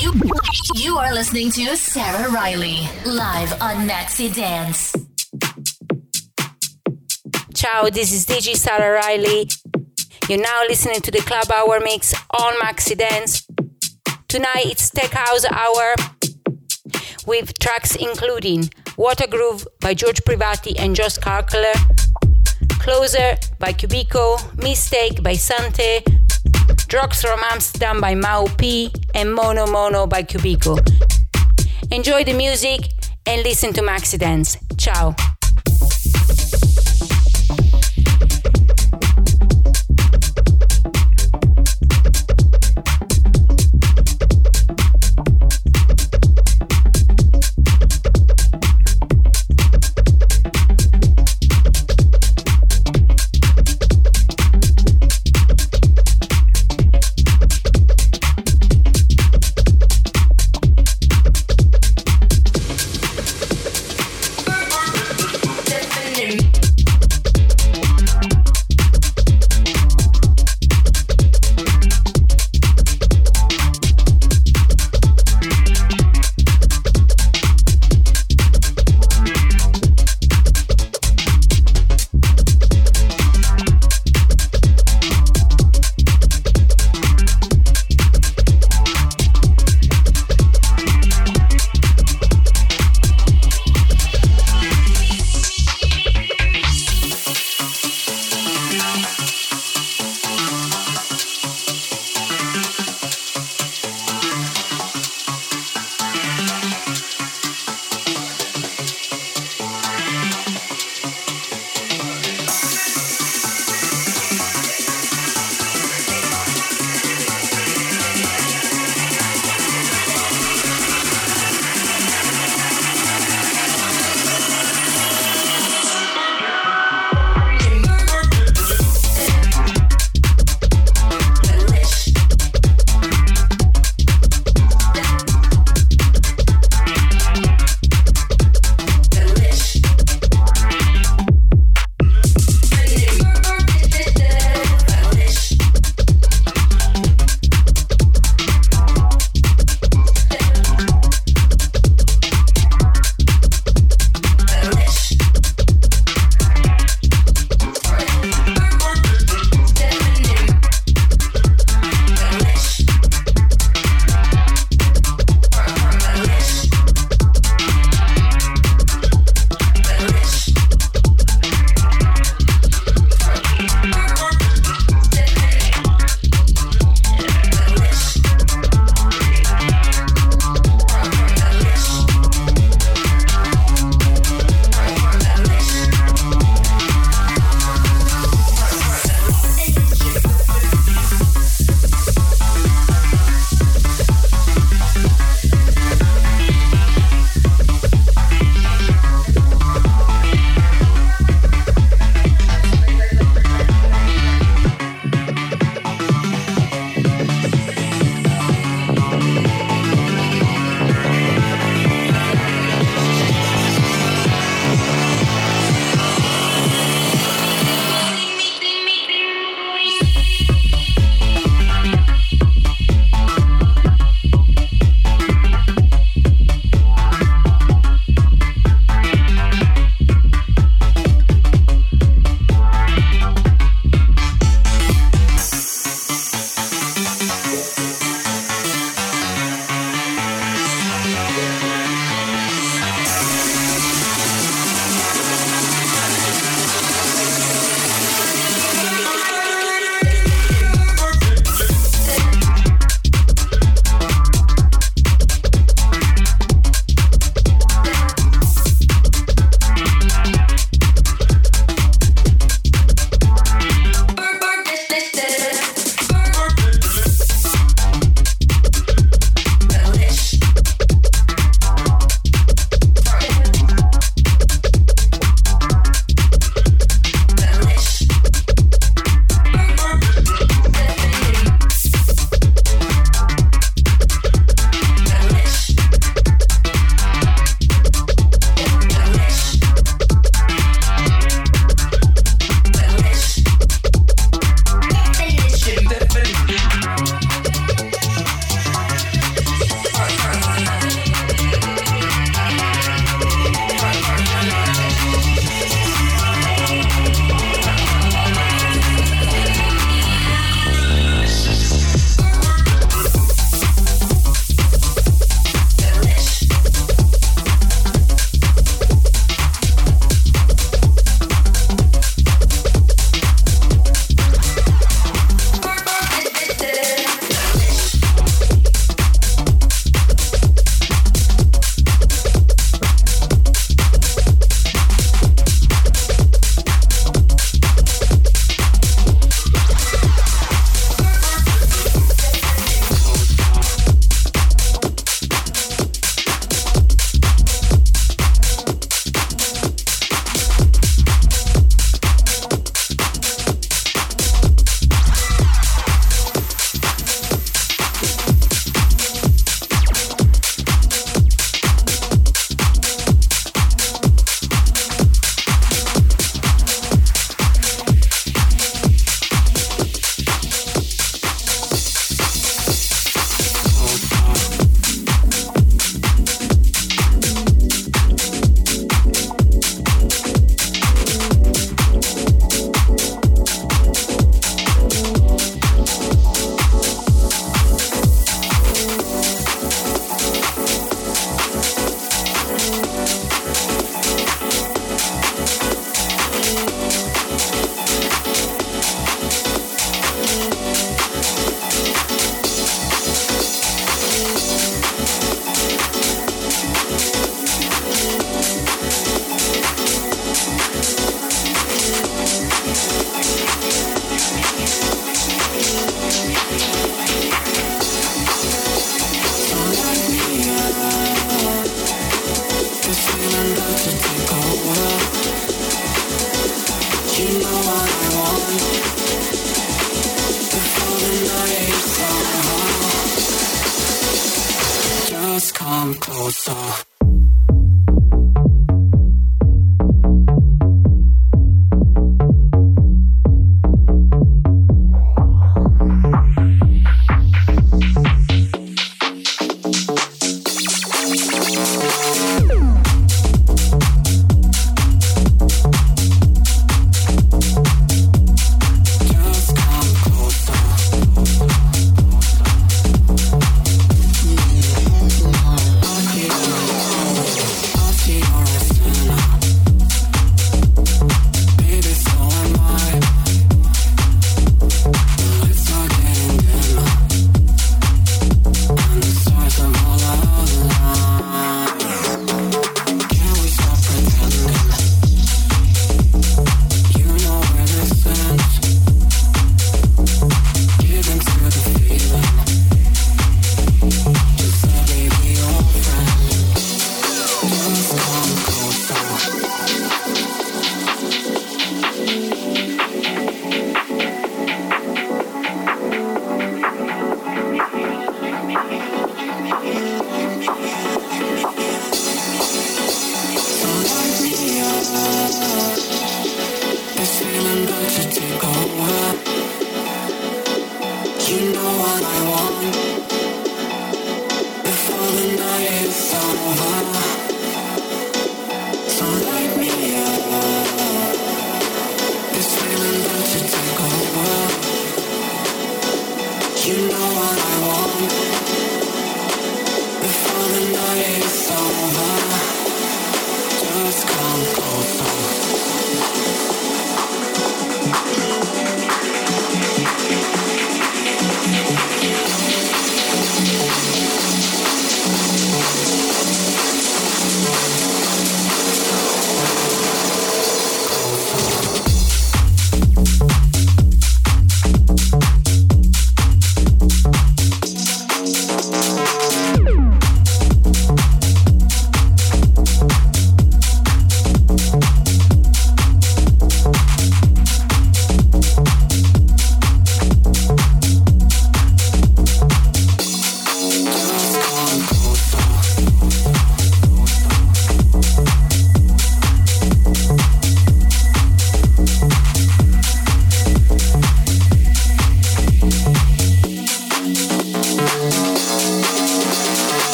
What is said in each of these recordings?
You, you are listening to Sara Riley live on Maxxidance. Ciao, this is DJ Sara Riley. You're now listening to the Club Hour Mix on Maxxidance. Tonight it's Tech House Hour with tracks including Water Groove by George Privati and Josh Karkler, Closer by Cubico, Mistake by Sante, Drugs from Amsterdam by Mau P, and Mono Mono by Cubico. Enjoy the music and listen to Maxxidance. Ciao.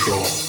control.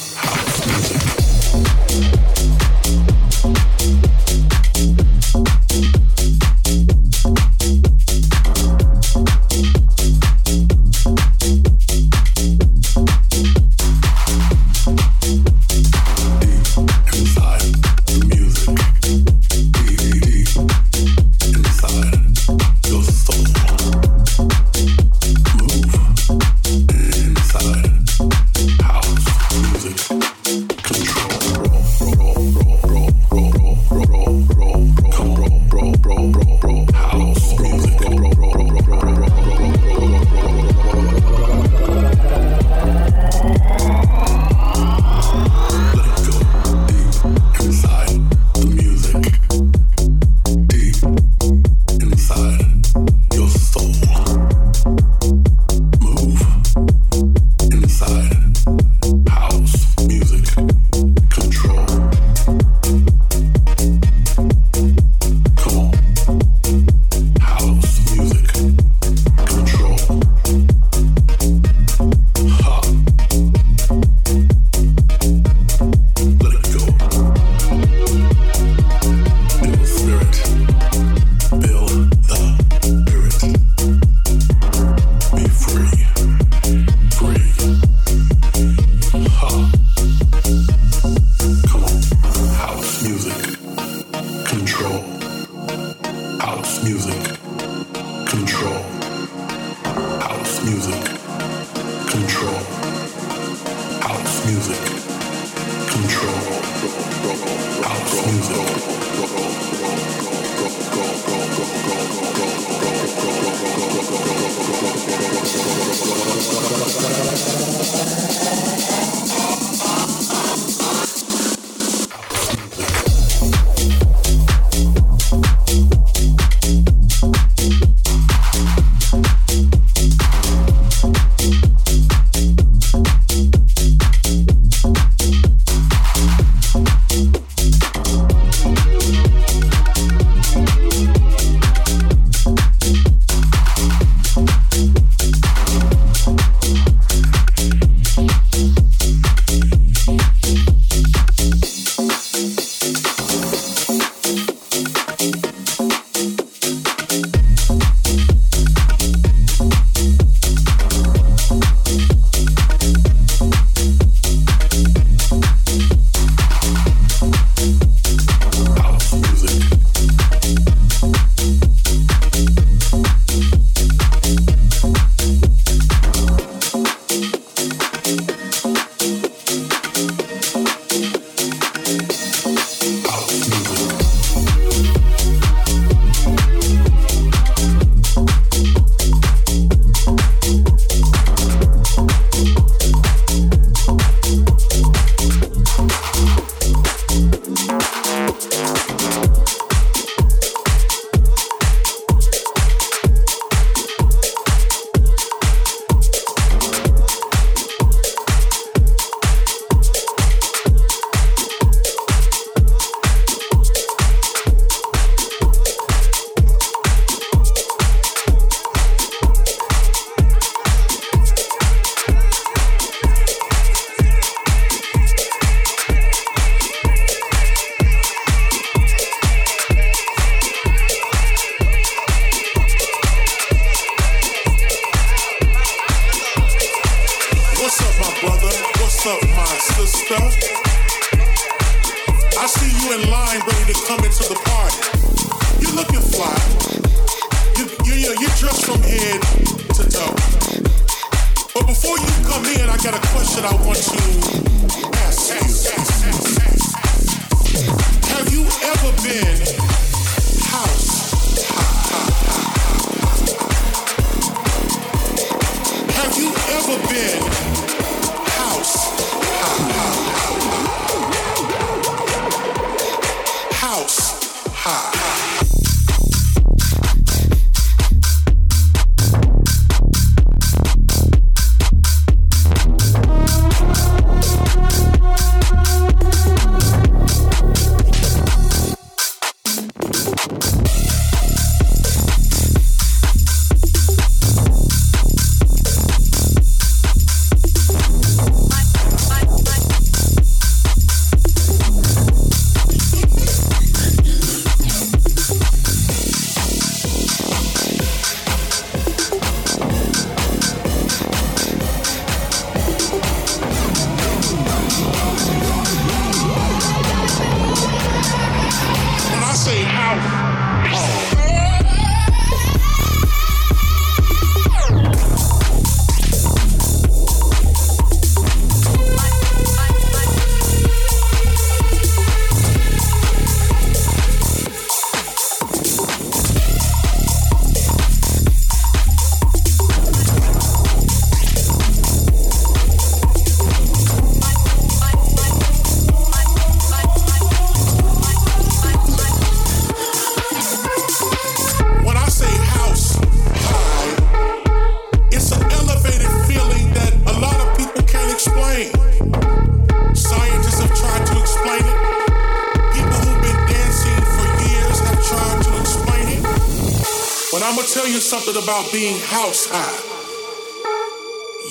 Being house high.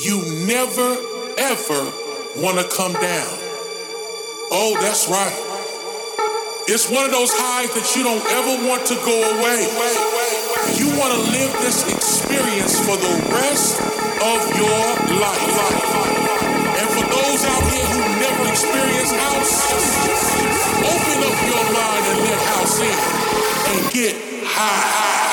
You never, ever want to come down. Oh, that's right. It's one of those highs that you don't ever want to go away. You want to live this experience for the rest of your life. And for those out here who never experienced house, open up your mind and let house in and get high.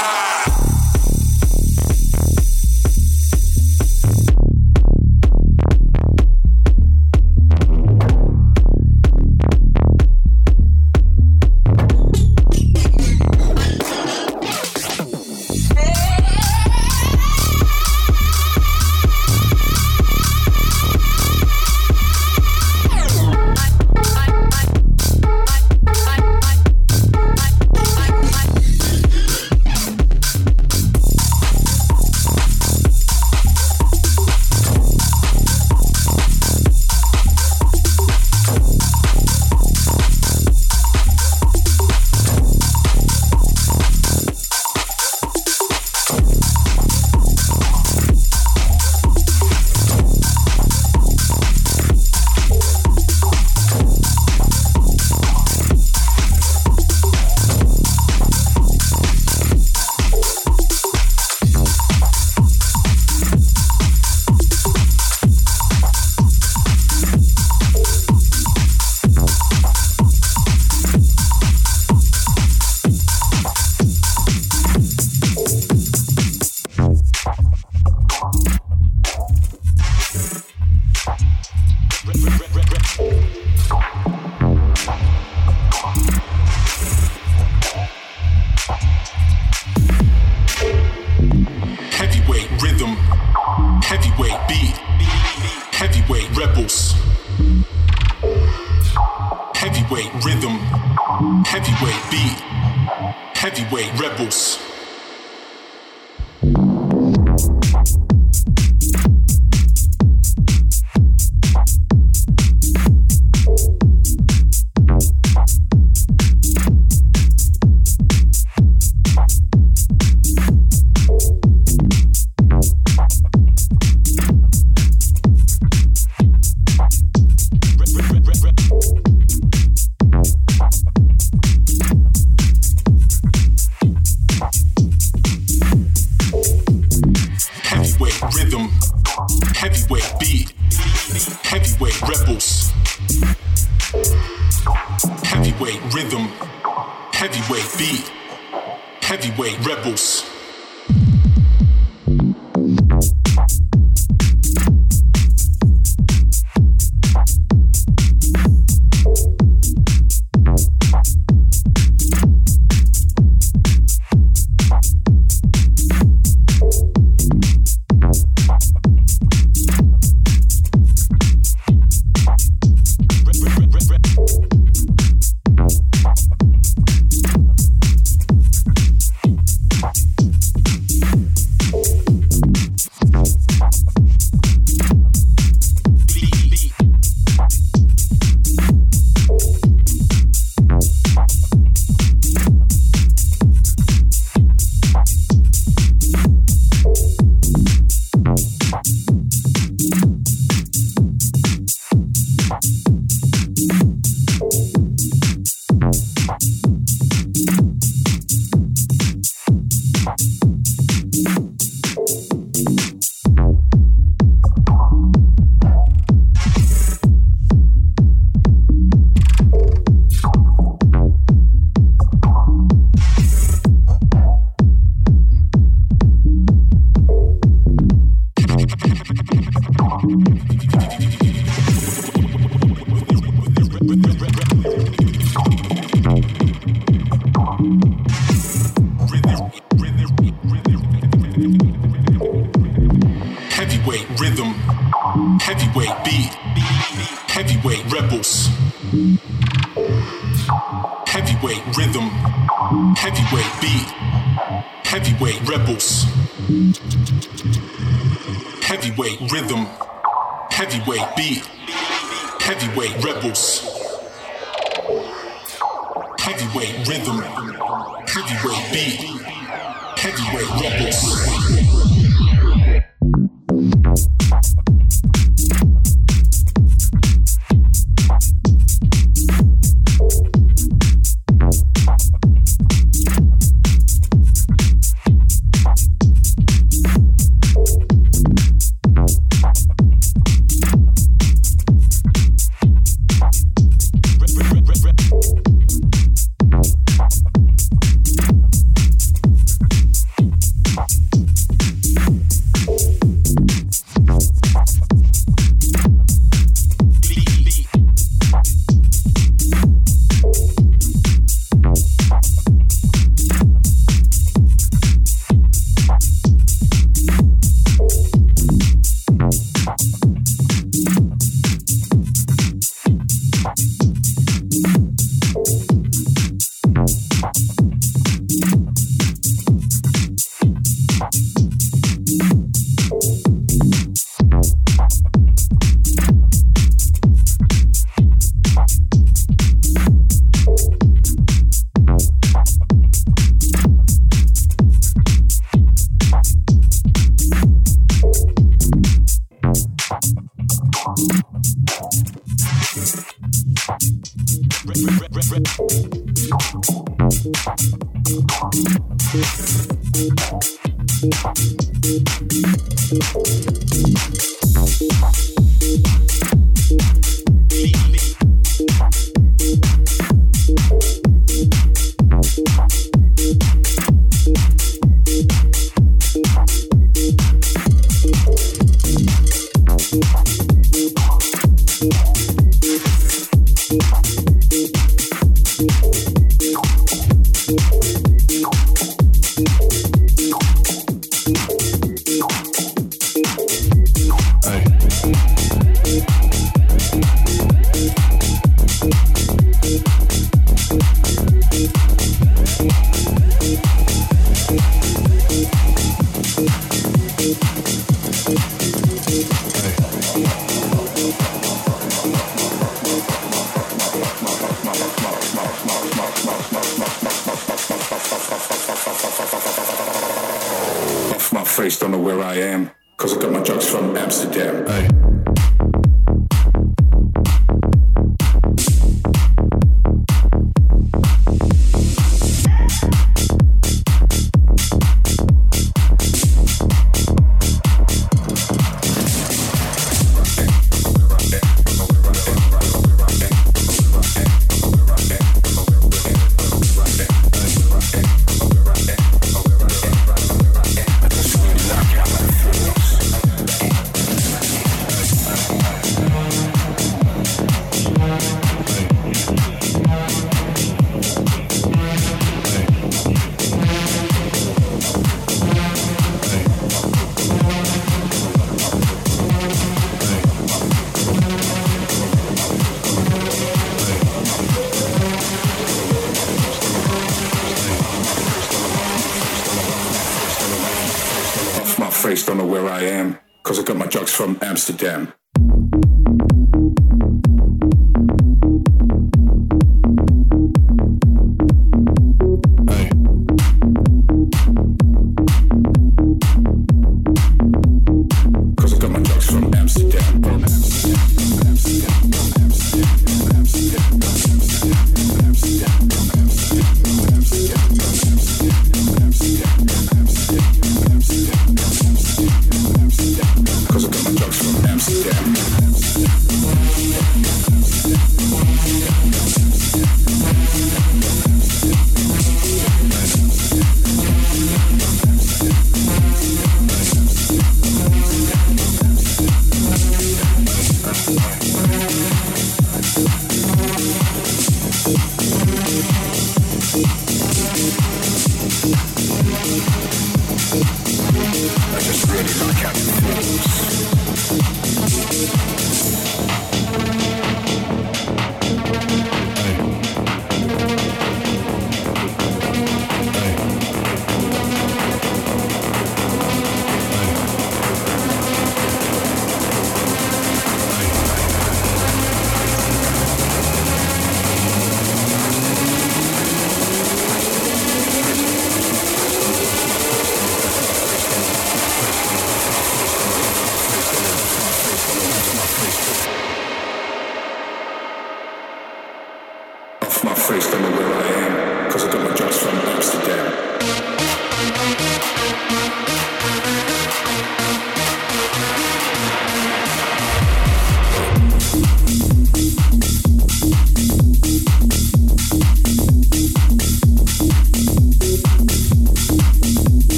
Amsterdam.